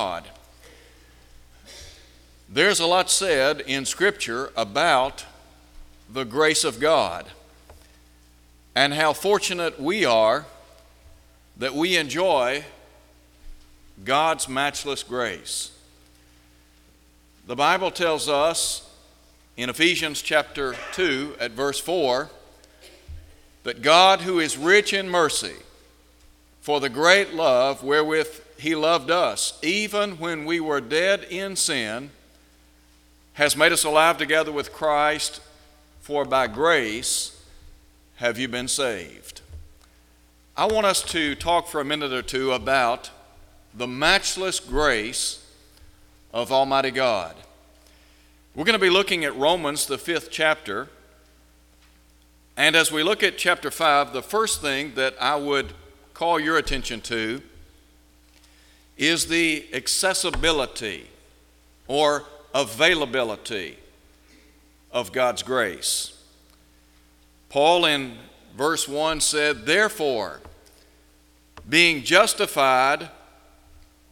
God. There's a lot said in Scripture about the grace of God and how fortunate we are that we enjoy God's matchless grace. The Bible tells us in Ephesians chapter 2 at verse 4 that God, who is rich in mercy, for the great love wherewith he loved us, even when we were dead in sin, has made us alive together with Christ, for by grace have you been saved. I want us to talk for a minute or two about the matchless grace of Almighty God. We're going to be looking at Romans, the fifth chapter. And as we look at chapter 5, the first thing that I would call your attention to is the accessibility or availability of God's grace. Paul in verse 1 said, Therefore, being justified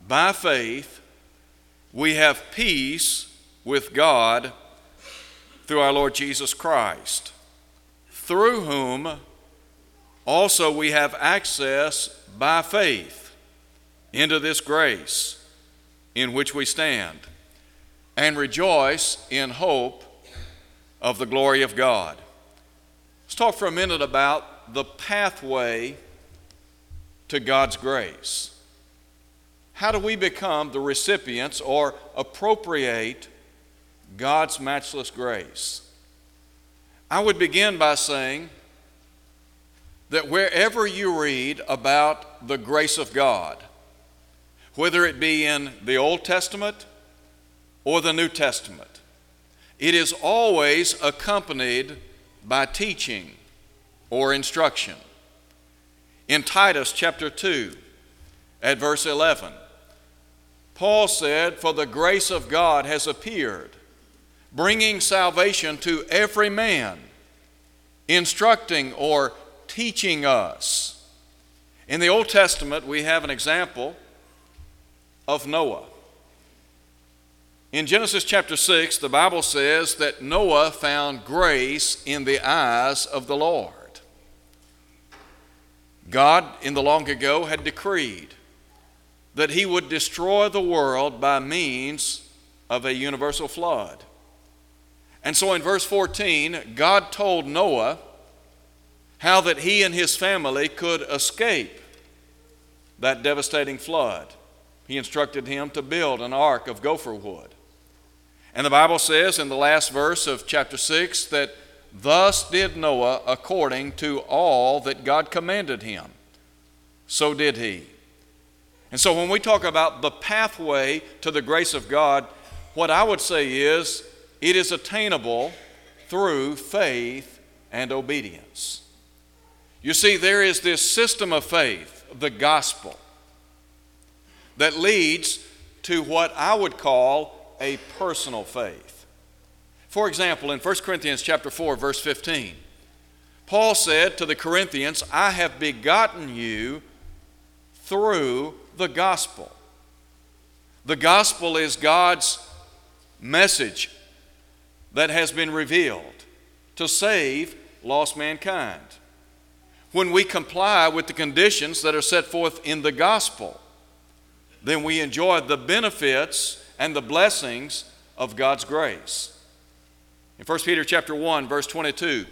by faith, we have peace with God through our Lord Jesus Christ, through whom also we have access by faith into this grace in which we stand and rejoice in hope of the glory of God. Let's talk for a minute about the pathway to God's grace. How do we become the recipients or appropriate God's matchless grace? I would begin by saying that wherever you read about the grace of God, whether it be in the Old Testament or the New Testament. It is always accompanied by teaching or instruction. In Titus chapter 2, at verse 11, Paul said, For the grace of God has appeared, bringing salvation to every man, instructing or teaching us. In the Old Testament, we have an example of Noah. In Genesis chapter 6, the Bible says that Noah found grace in the eyes of the Lord. God, in the long ago, had decreed that he would destroy the world by means of a universal flood. And so in verse 14, God told Noah how that he and his family could escape that devastating flood he instructed him to build an ark of gopher wood. And the Bible says in the last verse of chapter 6 that thus did Noah according to all that God commanded him. So did he. And so when we talk about the pathway to the grace of God, what I would say is it is attainable through faith and obedience. You see, there is this system of faith, the gospel that leads to what I would call a personal faith. For example, in 1 Corinthians chapter 4 verse 15, Paul said to the Corinthians, "I have begotten you through the gospel." The gospel is God's message that has been revealed to save lost mankind. When we comply with the conditions that are set forth in the gospel, then we enjoy the benefits and the blessings of God's grace. In 1 Peter chapter 1 verse 22,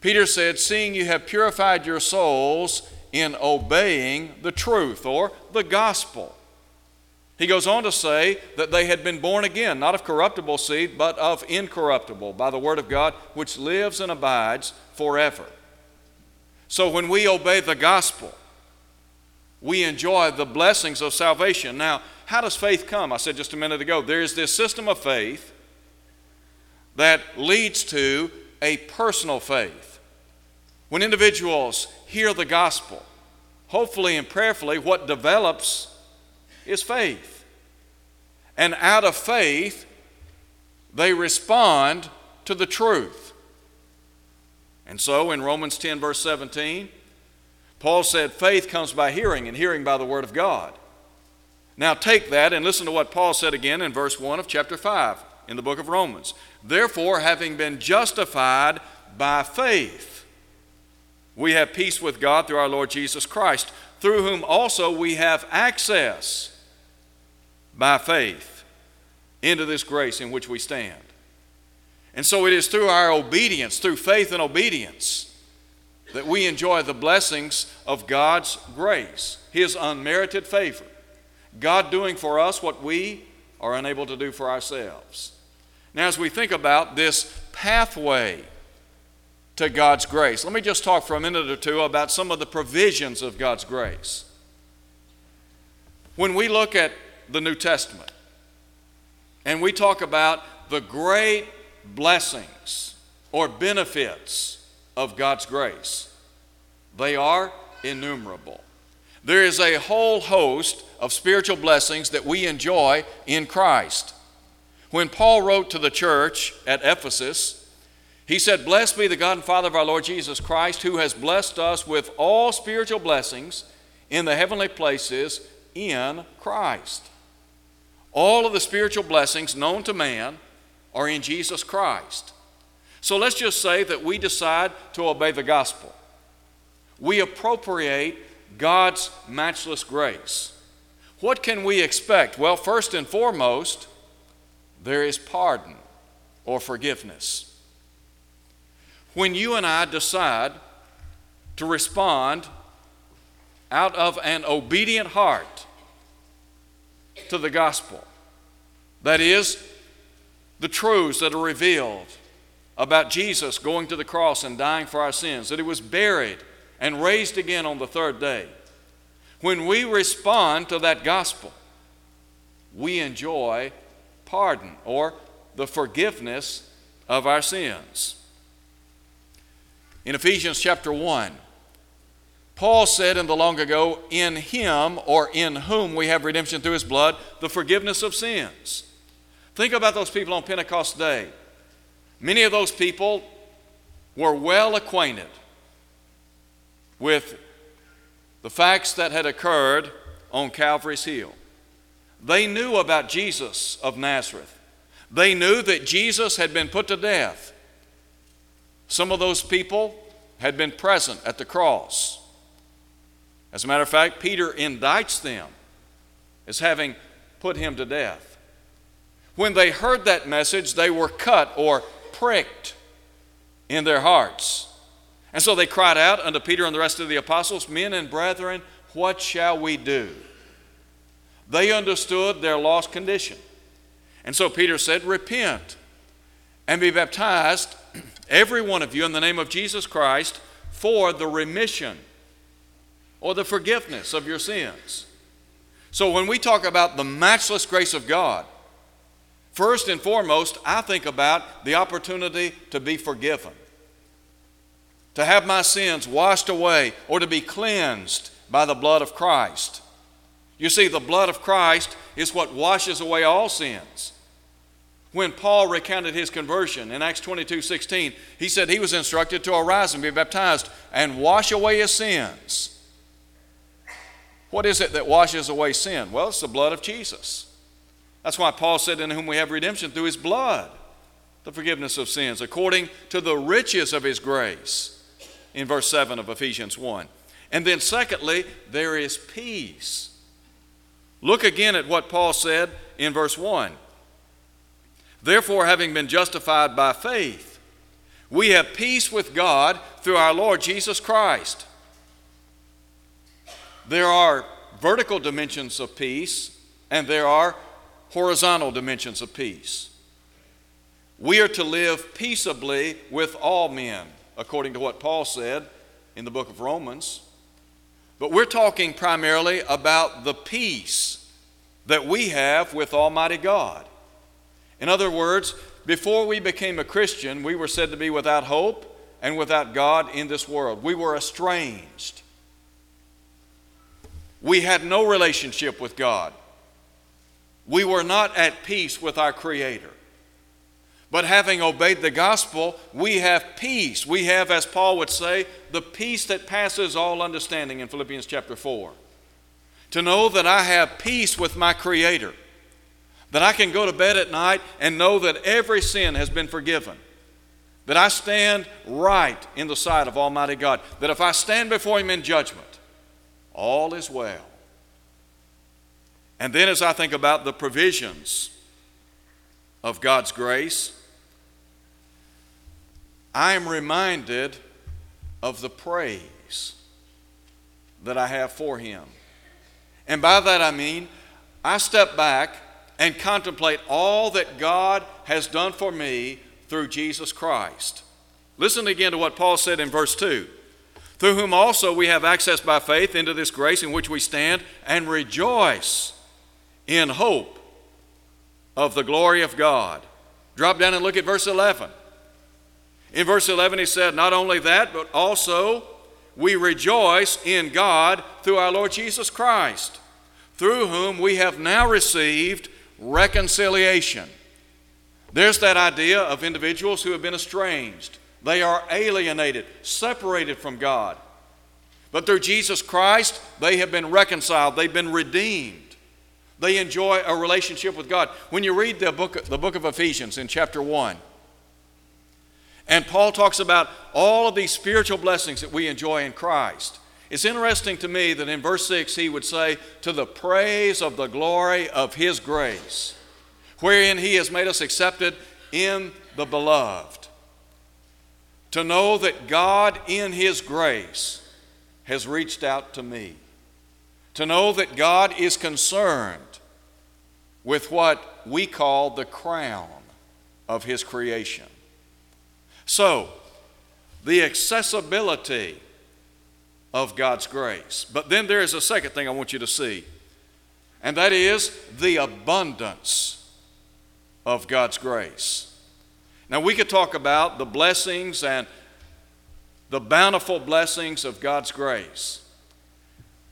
Peter said, "Seeing you have purified your souls in obeying the truth or the gospel." He goes on to say that they had been born again, not of corruptible seed, but of incorruptible, by the word of God, which lives and abides forever. So when we obey the gospel, we enjoy the blessings of salvation. Now, how does faith come? I said just a minute ago, there is this system of faith that leads to a personal faith. When individuals hear the gospel, hopefully and prayerfully, what develops is faith. And out of faith, they respond to the truth. And so in Romans 10, verse 17, Paul said, faith comes by hearing, and hearing by the Word of God. Now take that and listen to what Paul said again in verse 1 of chapter 5 in the book of Romans. Therefore, having been justified by faith, we have peace with God through our Lord Jesus Christ, through whom also we have access by faith into this grace in which we stand. And so it is through our obedience, through faith and obedience, that we enjoy the blessings of God's grace, His unmerited favor. God doing for us what we are unable to do for ourselves. Now, as we think about this pathway to God's grace, let me just talk for a minute or two about some of the provisions of God's grace. When we look at the New Testament and we talk about the great blessings or benefits of God's grace, they are innumerable. There is a whole host of spiritual blessings that we enjoy in Christ. When Paul wrote to the church at Ephesus, he said, Blessed be the God and Father of our Lord Jesus Christ, who has blessed us with all spiritual blessings in the heavenly places in Christ. All of the spiritual blessings known to man are in Jesus Christ. So let's just say that we decide to obey the gospel. We appropriate God's matchless grace. What can we expect? Well, first and foremost, there is pardon or forgiveness. When you and I decide to respond out of an obedient heart to the gospel, that is, the truths that are revealed about Jesus going to the cross and dying for our sins, that he was buried and raised again on the third day when we respond to that gospel, we enjoy pardon or the forgiveness of our sins. In Ephesians chapter 1, Paul said in the long ago, In him or in whom we have redemption through his blood, the forgiveness of sins. Think about those people on Pentecost Day. Many of those people were well acquainted with the facts that had occurred on Calvary's Hill. They knew about Jesus of Nazareth. They knew that Jesus had been put to death. Some of those people had been present at the cross. As a matter of fact, Peter indicts them as having put him to death. When they heard that message, they were cut or pricked in their hearts. And so they cried out unto Peter and the rest of the apostles, Men and brethren, what shall we do? They understood their lost condition. And so Peter said, Repent and be baptized, every one of you, in the name of Jesus Christ, for the remission or the forgiveness of your sins. So when we talk about the matchless grace of God, first and foremost, I think about the opportunity to be forgiven to have my sins washed away or to be cleansed by the blood of Christ. You see, the blood of Christ is what washes away all sins. When Paul recounted his conversion in Acts 22 16, he said he was instructed to arise and be baptized and wash away his sins. What is it that washes away sin? Well, it's the blood of Jesus. That's why Paul said, In whom we have redemption through his blood, the forgiveness of sins, according to the riches of his grace in verse 7 of Ephesians 1. And then, secondly, there is peace. Look again at what Paul said in verse 1. Therefore, having been justified by faith, we have peace with God through our Lord Jesus Christ. There are vertical dimensions of peace, and there are horizontal dimensions of peace. We are to live peaceably with all men according to what Paul said in the book of Romans. But we're talking primarily about the peace that we have with Almighty God. In other words, before we became a Christian, we were said to be without hope and without God in this world. We were estranged. We had no relationship with God. We were not at peace with our Creator. But having obeyed the gospel, we have peace. We have, as Paul would say, the peace that passes all understanding in Philippians chapter 4. to know that I have peace with my Creator, that I can go to bed at night and know that every sin has been forgiven, that I stand right in the sight of Almighty God, that if I stand before Him in judgment, all is well. And then as I think about the provisions of God's grace, I am reminded of the praise that I have for Him. And by that I mean, I step back and contemplate all that God has done for me through Jesus Christ. Listen again to what Paul said in verse 2 through whom also we have access by faith into this grace in which we stand and rejoice in hope of the glory of God. Drop down and look at verse 11. In verse 11, he said, Not only that, but also we rejoice in God through our Lord Jesus Christ, through whom we have now received reconciliation. There's that idea of individuals who have been estranged. They are alienated, separated from God. But through Jesus Christ, they have been reconciled, they've been redeemed. They enjoy a relationship with God. When you read the book, the book of Ephesians in chapter 1, and Paul talks about all of these spiritual blessings that we enjoy in Christ. It's interesting to me that in verse 6 he would say, To the praise of the glory of his grace, wherein he has made us accepted in the beloved. To know that God in his grace has reached out to me. To know that God is concerned with what we call the crown of his creation. So, the accessibility of God's grace. But then there is a second thing I want you to see, and that is the abundance of God's grace. Now, we could talk about the blessings and the bountiful blessings of God's grace.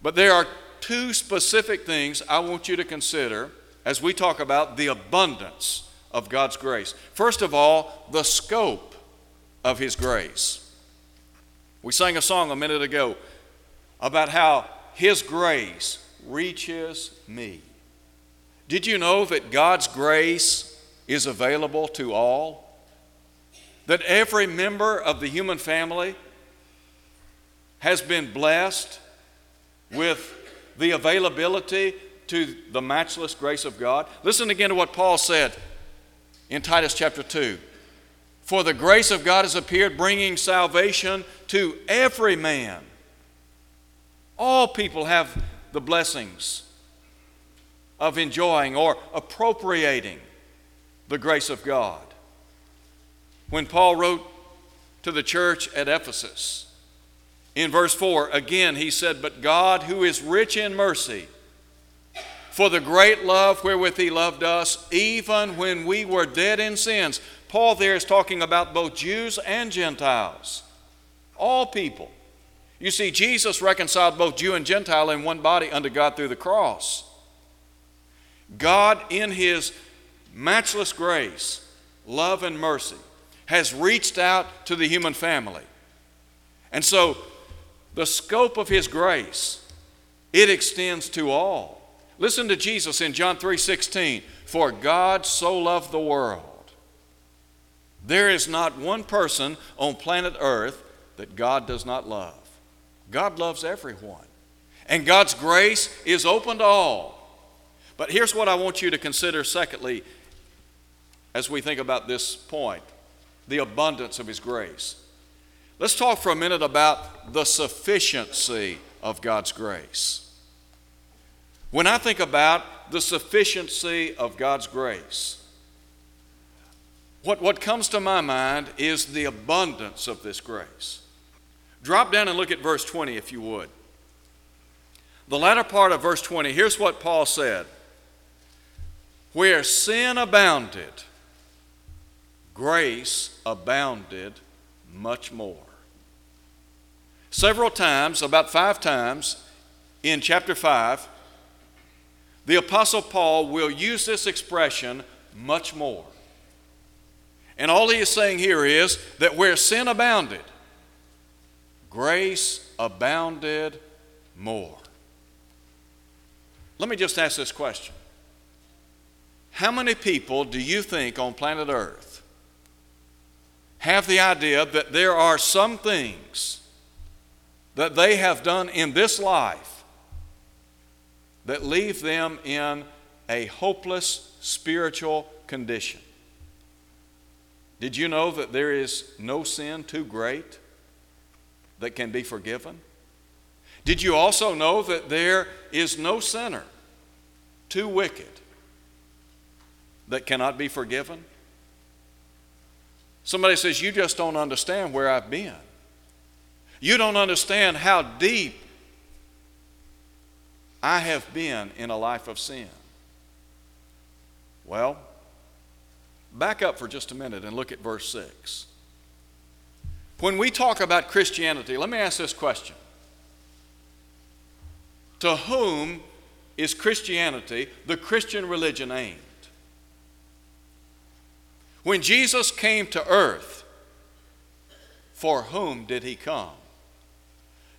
But there are two specific things I want you to consider as we talk about the abundance of God's grace. First of all, the scope of His grace. We sang a song a minute ago about how His grace reaches me. Did you know that God's grace is available to all? That every member of the human family has been blessed with the availability to the matchless grace of God? Listen again to what Paul said in Titus chapter 2. For the grace of God has appeared, bringing salvation to every man. All people have the blessings of enjoying or appropriating the grace of God. When Paul wrote to the church at Ephesus, in verse 4, again he said, But God, who is rich in mercy, for the great love wherewith he loved us, even when we were dead in sins, Paul there is talking about both Jews and Gentiles, all people. You see, Jesus reconciled both Jew and Gentile in one body unto God through the cross. God, in His matchless grace, love, and mercy, has reached out to the human family. And so, the scope of His grace, it extends to all. Listen to Jesus in John 3:16, For God so loved the world there is not one person on planet Earth that God does not love. God loves everyone. And God's grace is open to all. But here's what I want you to consider, secondly, as we think about this point the abundance of His grace. Let's talk for a minute about the sufficiency of God's grace. When I think about the sufficiency of God's grace, what, what comes to my mind is the abundance of this grace. Drop down and look at verse 20 if you would. The latter part of verse 20, here's what Paul said Where sin abounded, grace abounded much more. Several times, about five times in chapter 5, the Apostle Paul will use this expression much more. And all he is saying here is that where sin abounded, grace abounded more. Let me just ask this question How many people do you think on planet Earth have the idea that there are some things that they have done in this life that leave them in a hopeless spiritual condition? Did you know that there is no sin too great that can be forgiven? Did you also know that there is no sinner too wicked that cannot be forgiven? Somebody says, You just don't understand where I've been. You don't understand how deep I have been in a life of sin. Well, back up for just a minute and look at verse 6. When we talk about Christianity, let me ask this question to whom is Christianity, the Christian religion, aimed? When Jesus came to earth, for whom did he come?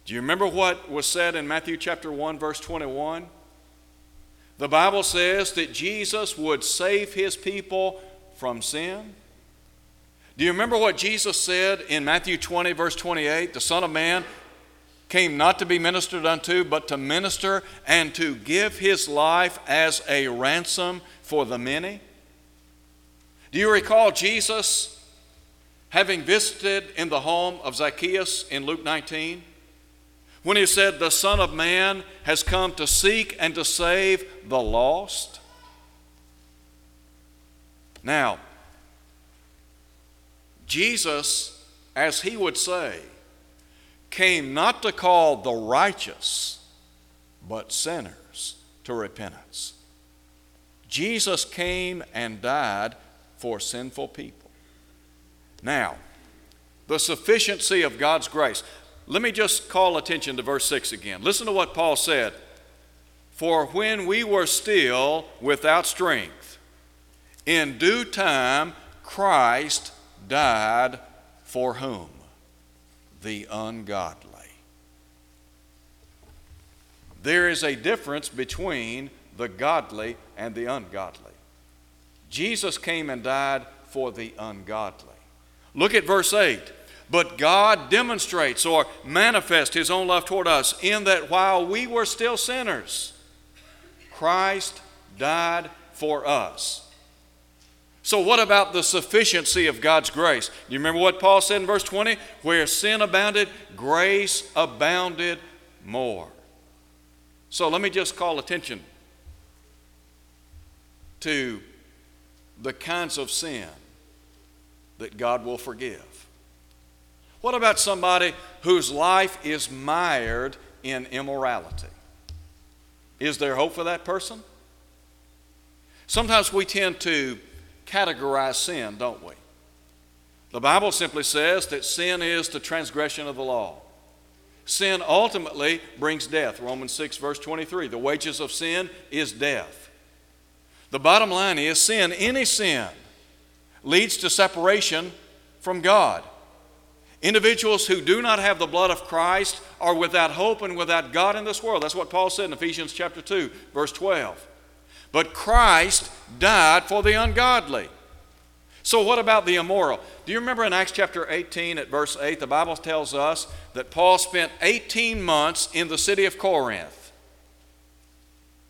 Do you remember what was said in Matthew chapter 1 verse 21? The Bible says that Jesus would save his people from sin. Do you remember what Jesus said in Matthew 20 verse 28? The Son of Man came not to be ministered unto, but to minister and to give his life as a ransom for the many. Do you recall Jesus having visited in the home of Zacchaeus in Luke 19? When he said, The Son of Man has come to seek and to save the lost. Now, Jesus, as he would say, came not to call the righteous, but sinners to repentance. Jesus came and died for sinful people. Now, the sufficiency of God's grace. Let me just call attention to verse 6 again. Listen to what Paul said. For when we were still without strength, in due time Christ died for whom? the ungodly. There is a difference between the godly and the ungodly. Jesus came and died for the ungodly. Look at verse 8. But God demonstrates or manifests his own love toward us in that while we were still sinners, Christ died for us. So, what about the sufficiency of God's grace? Do you remember what Paul said in verse 20? Where sin abounded, grace abounded more. So, let me just call attention to the kinds of sin that God will forgive. What about somebody whose life is mired in immorality? Is there hope for that person? Sometimes we tend to categorize sin, don't we? The Bible simply says that sin is the transgression of the law. Sin ultimately brings death. Romans 6, verse 23. The wages of sin is death. The bottom line is sin, any sin, leads to separation from God. Individuals who do not have the blood of Christ are without hope and without God in this world. That's what Paul said in Ephesians chapter 2, verse 12. But Christ died for the ungodly. So, what about the immoral? Do you remember in Acts chapter 18 at verse 8, the Bible tells us that Paul spent 18 months in the city of Corinth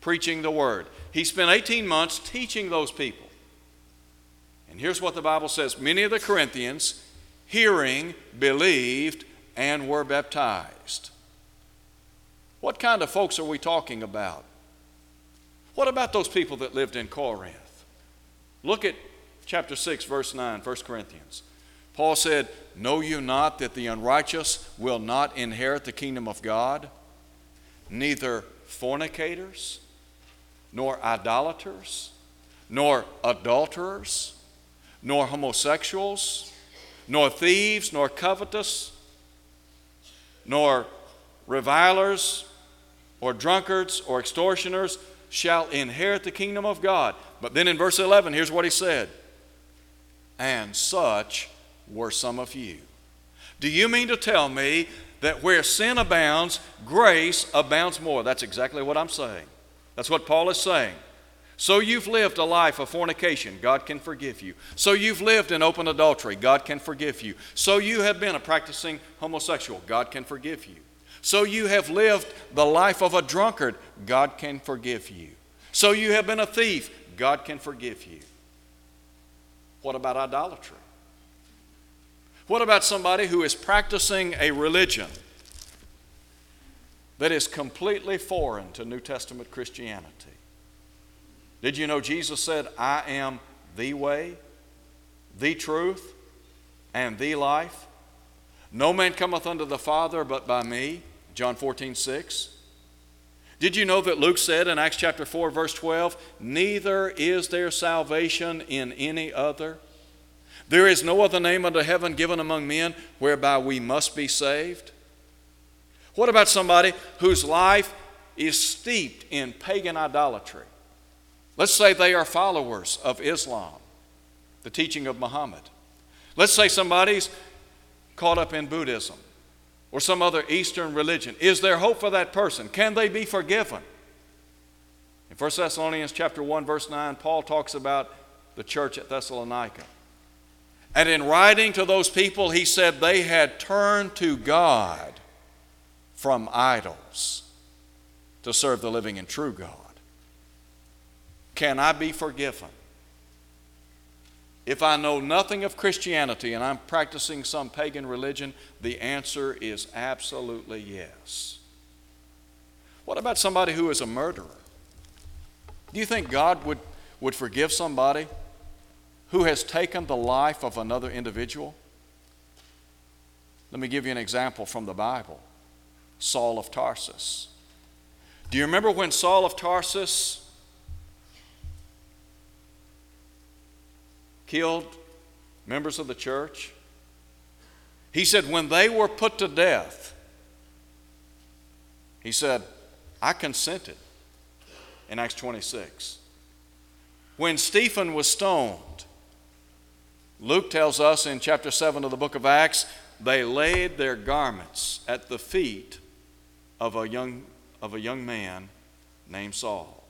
preaching the word. He spent 18 months teaching those people. And here's what the Bible says many of the Corinthians, hearing, believed, and were baptized. What kind of folks are we talking about? What about those people that lived in Corinth? Look at chapter 6, verse 9, 1 Corinthians. Paul said, Know you not that the unrighteous will not inherit the kingdom of God? Neither fornicators, nor idolaters, nor adulterers, nor homosexuals, nor thieves, nor covetous, nor revilers, or drunkards, or extortioners shall inherit the kingdom of God. But then in verse 11, here's what he said And such were some of you. Do you mean to tell me that where sin abounds, grace abounds more? That's exactly what I'm saying. That's what Paul is saying. So you've lived a life of fornication, God can forgive you. So you've lived in open adultery, God can forgive you. So you have been a practicing homosexual, God can forgive you. So you have lived the life of a drunkard, God can forgive you. So you have been a thief, God can forgive you. What about idolatry? What about somebody who is practicing a religion that is completely foreign to New Testament Christianity? Did you know Jesus said, I am the way, the truth, and the life? No man cometh unto the Father but by me. John 14, 6. Did you know that Luke said in Acts chapter 4, verse 12, Neither is there salvation in any other? There is no other name under heaven given among men whereby we must be saved. What about somebody whose life is steeped in pagan idolatry? Let's say they are followers of Islam, the teaching of Muhammad. Let's say somebody's caught up in Buddhism or some other Eastern religion. Is there hope for that person? Can they be forgiven? In 1 Thessalonians chapter 1 verse 9, Paul talks about the church at Thessalonica. And in writing to those people, he said they had turned to God from idols to serve the living and true God. Can I be forgiven? If I know nothing of Christianity and I'm practicing some pagan religion, the answer is absolutely yes. What about somebody who is a murderer? Do you think God would, would forgive somebody who has taken the life of another individual? Let me give you an example from the Bible Saul of Tarsus. Do you remember when Saul of Tarsus killed members of the church? He said, when they were put to death, he said, I consented in Acts 26. When Stephen was stoned, Luke tells us in chapter 7 of the book of Acts, they laid their garments at the feet of a young, of a young man named Saul.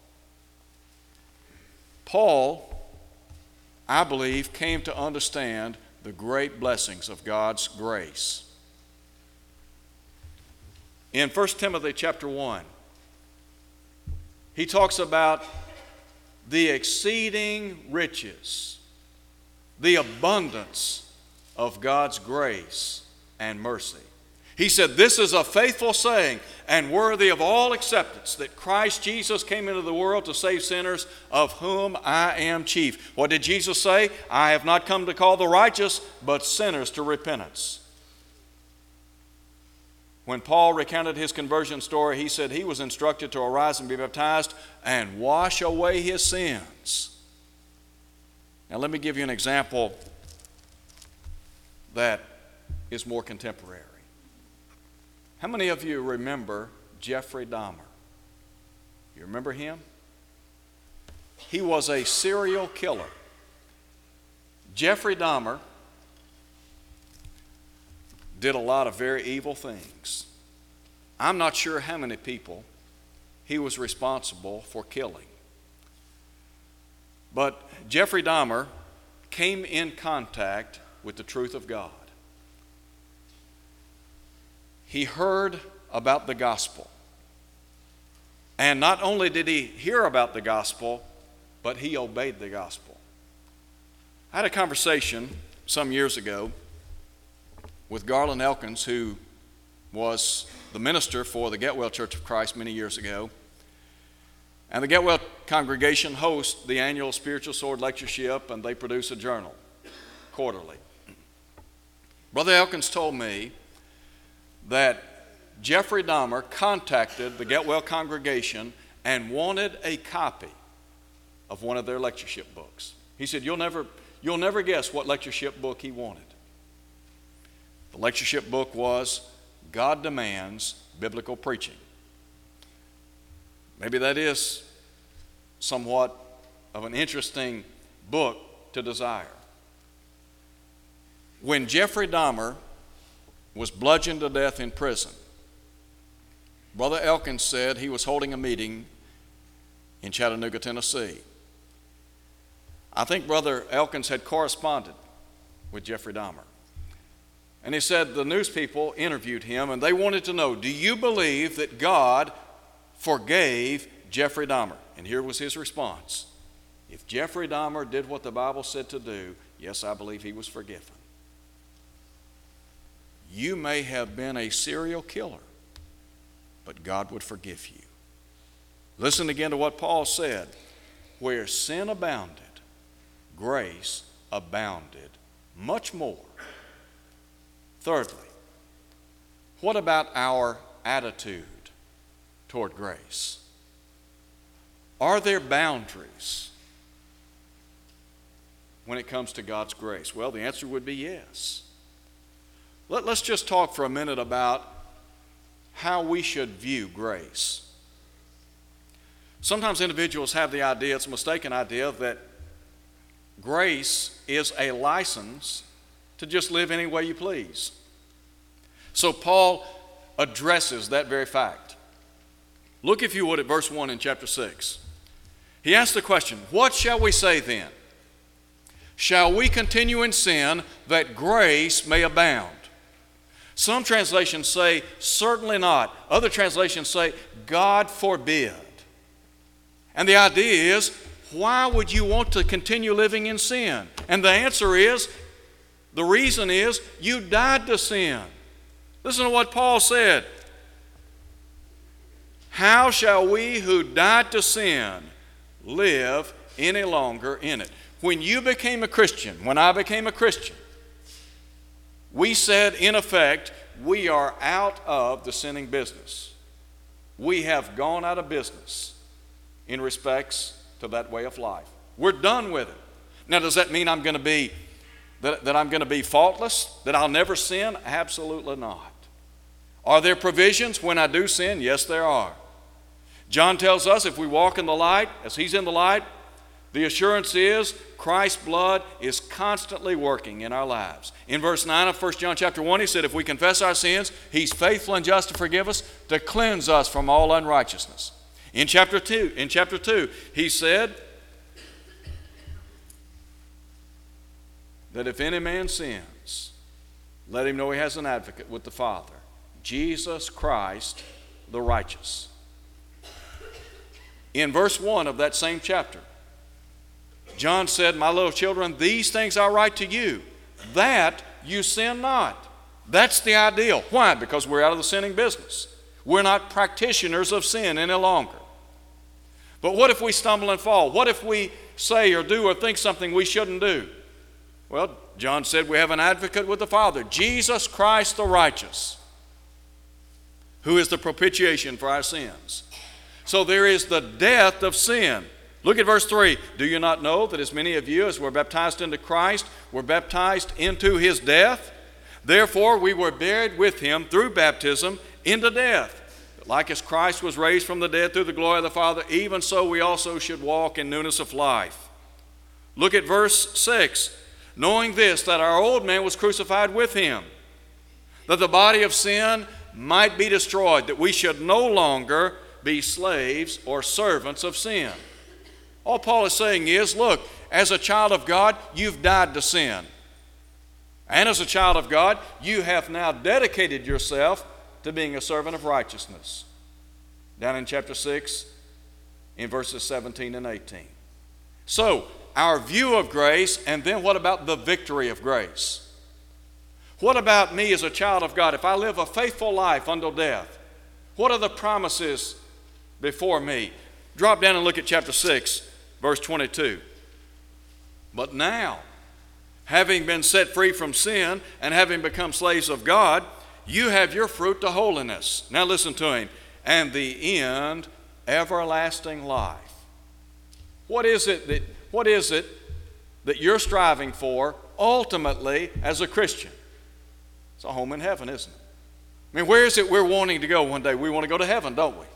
Paul, I believe, came to understand the great blessings of God's grace. In 1 Timothy chapter 1, he talks about the exceeding riches the abundance of God's grace and mercy. He said, This is a faithful saying and worthy of all acceptance that Christ Jesus came into the world to save sinners, of whom I am chief. What did Jesus say? I have not come to call the righteous, but sinners to repentance. When Paul recounted his conversion story, he said he was instructed to arise and be baptized and wash away his sins. Now, let me give you an example that is more contemporary. How many of you remember Jeffrey Dahmer? You remember him? He was a serial killer. Jeffrey Dahmer did a lot of very evil things. I'm not sure how many people he was responsible for killing. But Jeffrey Dahmer came in contact with the truth of God. He heard about the gospel. And not only did he hear about the gospel, but he obeyed the gospel. I had a conversation some years ago with Garland Elkins, who was the minister for the Getwell Church of Christ many years ago. And the Getwell congregation hosts the annual Spiritual Sword Lectureship, and they produce a journal quarterly. Brother Elkins told me that Jeffrey Dahmer contacted the Getwell congregation and wanted a copy of one of their lectureship books. He said, You'll never, you'll never guess what lectureship book he wanted. The lectureship book was God Demands Biblical Preaching. Maybe that is somewhat of an interesting book to desire. When Jeffrey Dahmer was bludgeoned to death in prison, Brother Elkins said he was holding a meeting in Chattanooga, Tennessee. I think Brother Elkins had corresponded with Jeffrey Dahmer. And he said the news people interviewed him and they wanted to know Do you believe that God forgave Jeffrey Dahmer? And here was his response If Jeffrey Dahmer did what the Bible said to do, yes, I believe he was forgiven. You may have been a serial killer, but God would forgive you. Listen again to what Paul said where sin abounded, grace abounded much more. Thirdly, what about our attitude toward grace? Are there boundaries when it comes to God's grace? Well, the answer would be yes. Let, us just talk for a minute about how we should view grace. Sometimes individuals have the idea, it's a mistaken idea, that grace is a license to just live any way you please. So Paul addresses that very fact. Look, if you would, at verse 1 in chapter 6. He asks the question What shall we say then? Shall we continue in sin that grace may abound? Some translations say, Certainly not. Other translations say, God forbid. And the idea is, why would you want to continue living in sin? And the answer is, the reason is, you died to sin. Listen to what Paul said. How shall we who died to sin live any longer in it? When you became a Christian, when I became a Christian, we said, in effect, we are out of the sinning business. We have gone out of business in respects to that way of life. We're done with it. Now, does that mean I'm going to be that, that I'm going to be faultless? That I'll never sin? Absolutely not. Are there provisions when I do sin? Yes, there are. John tells us if we walk in the light, as he's in the light, the assurance is Christ's blood is constantly working in our lives. In verse 9 of 1 John chapter 1, he said, If we confess our sins, he's faithful and just to forgive us, to cleanse us from all unrighteousness. In chapter 2, in chapter 2, he said that if any man sins, let him know he has an advocate with the Father, Jesus Christ the righteous. In verse 1 of that same chapter, John said, My little children, these things I write to you, that you sin not. That's the ideal. Why? Because we're out of the sinning business. We're not practitioners of sin any longer. But what if we stumble and fall? What if we say or do or think something we shouldn't do? Well, John said we have an advocate with the Father, Jesus Christ the righteous, who is the propitiation for our sins. So there is the death of sin. Look at verse 3. Do you not know that as many of you as were baptized into Christ were baptized into his death? Therefore, we were buried with him through baptism into death. Like as Christ was raised from the dead through the glory of the Father, even so we also should walk in newness of life. Look at verse 6. Knowing this, that our old man was crucified with him, that the body of sin might be destroyed, that we should no longer be slaves or servants of sin. All Paul is saying is look, as a child of God, you've died to sin. And as a child of God, you have now dedicated yourself to being a servant of righteousness. Down in chapter 6, in verses 17 and 18. So, our view of grace, and then what about the victory of grace? What about me as a child of God? If I live a faithful life until death, what are the promises before me? Drop down and look at chapter 6, verse 22. But now, having been set free from sin and having become slaves of God, you have your fruit to holiness. Now listen to him. And the end, everlasting life. What is it that, what is it that you're striving for ultimately as a Christian? It's a home in heaven, isn't it? I mean, where is it we're wanting to go one day? We want to go to heaven, don't we?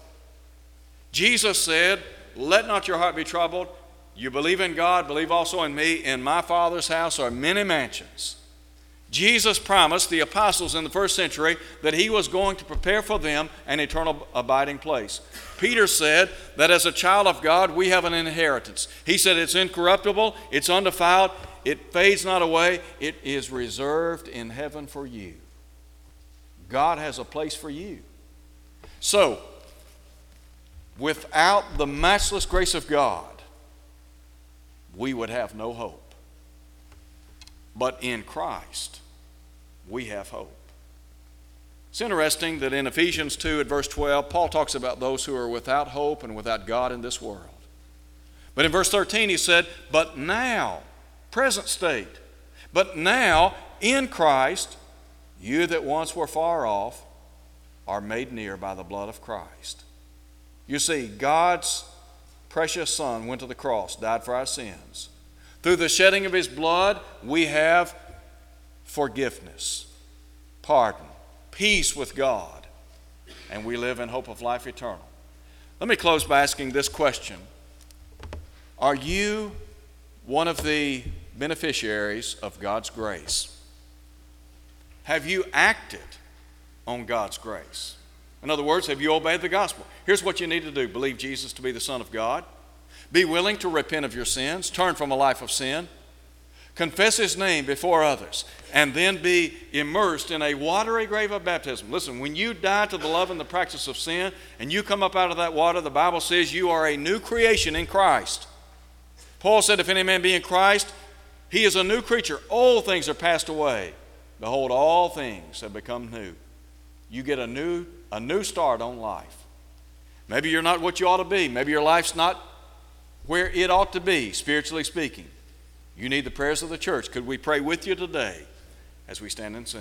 Jesus said, Let not your heart be troubled. You believe in God, believe also in me. In my Father's house are many mansions. Jesus promised the apostles in the first century that he was going to prepare for them an eternal abiding place. Peter said that as a child of God, we have an inheritance. He said it's incorruptible, it's undefiled, it fades not away, it is reserved in heaven for you. God has a place for you. So, without the matchless grace of God, we would have no hope. But in Christ, we have hope. It's interesting that in Ephesians 2 at verse 12, Paul talks about those who are without hope and without God in this world. But in verse 13, he said, But now, present state, but now in Christ, you that once were far off are made near by the blood of Christ. You see, God's precious Son went to the cross, died for our sins. Through the shedding of his blood, we have forgiveness, pardon, peace with God, and we live in hope of life eternal. Let me close by asking this question Are you one of the beneficiaries of God's grace? Have you acted on God's grace? In other words, have you obeyed the gospel? Here's what you need to do believe Jesus to be the Son of God, be willing to repent of your sins, turn from a life of sin, confess His name before others, and then be immersed in a watery grave of baptism. Listen, when you die to the love and the practice of sin, and you come up out of that water, the Bible says you are a new creation in Christ. Paul said, If any man be in Christ, he is a new creature. Old things are passed away. Behold, all things have become new. You get a new, a new start on life. Maybe you're not what you ought to be. Maybe your life's not where it ought to be, spiritually speaking. You need the prayers of the church. Could we pray with you today as we stand and sing?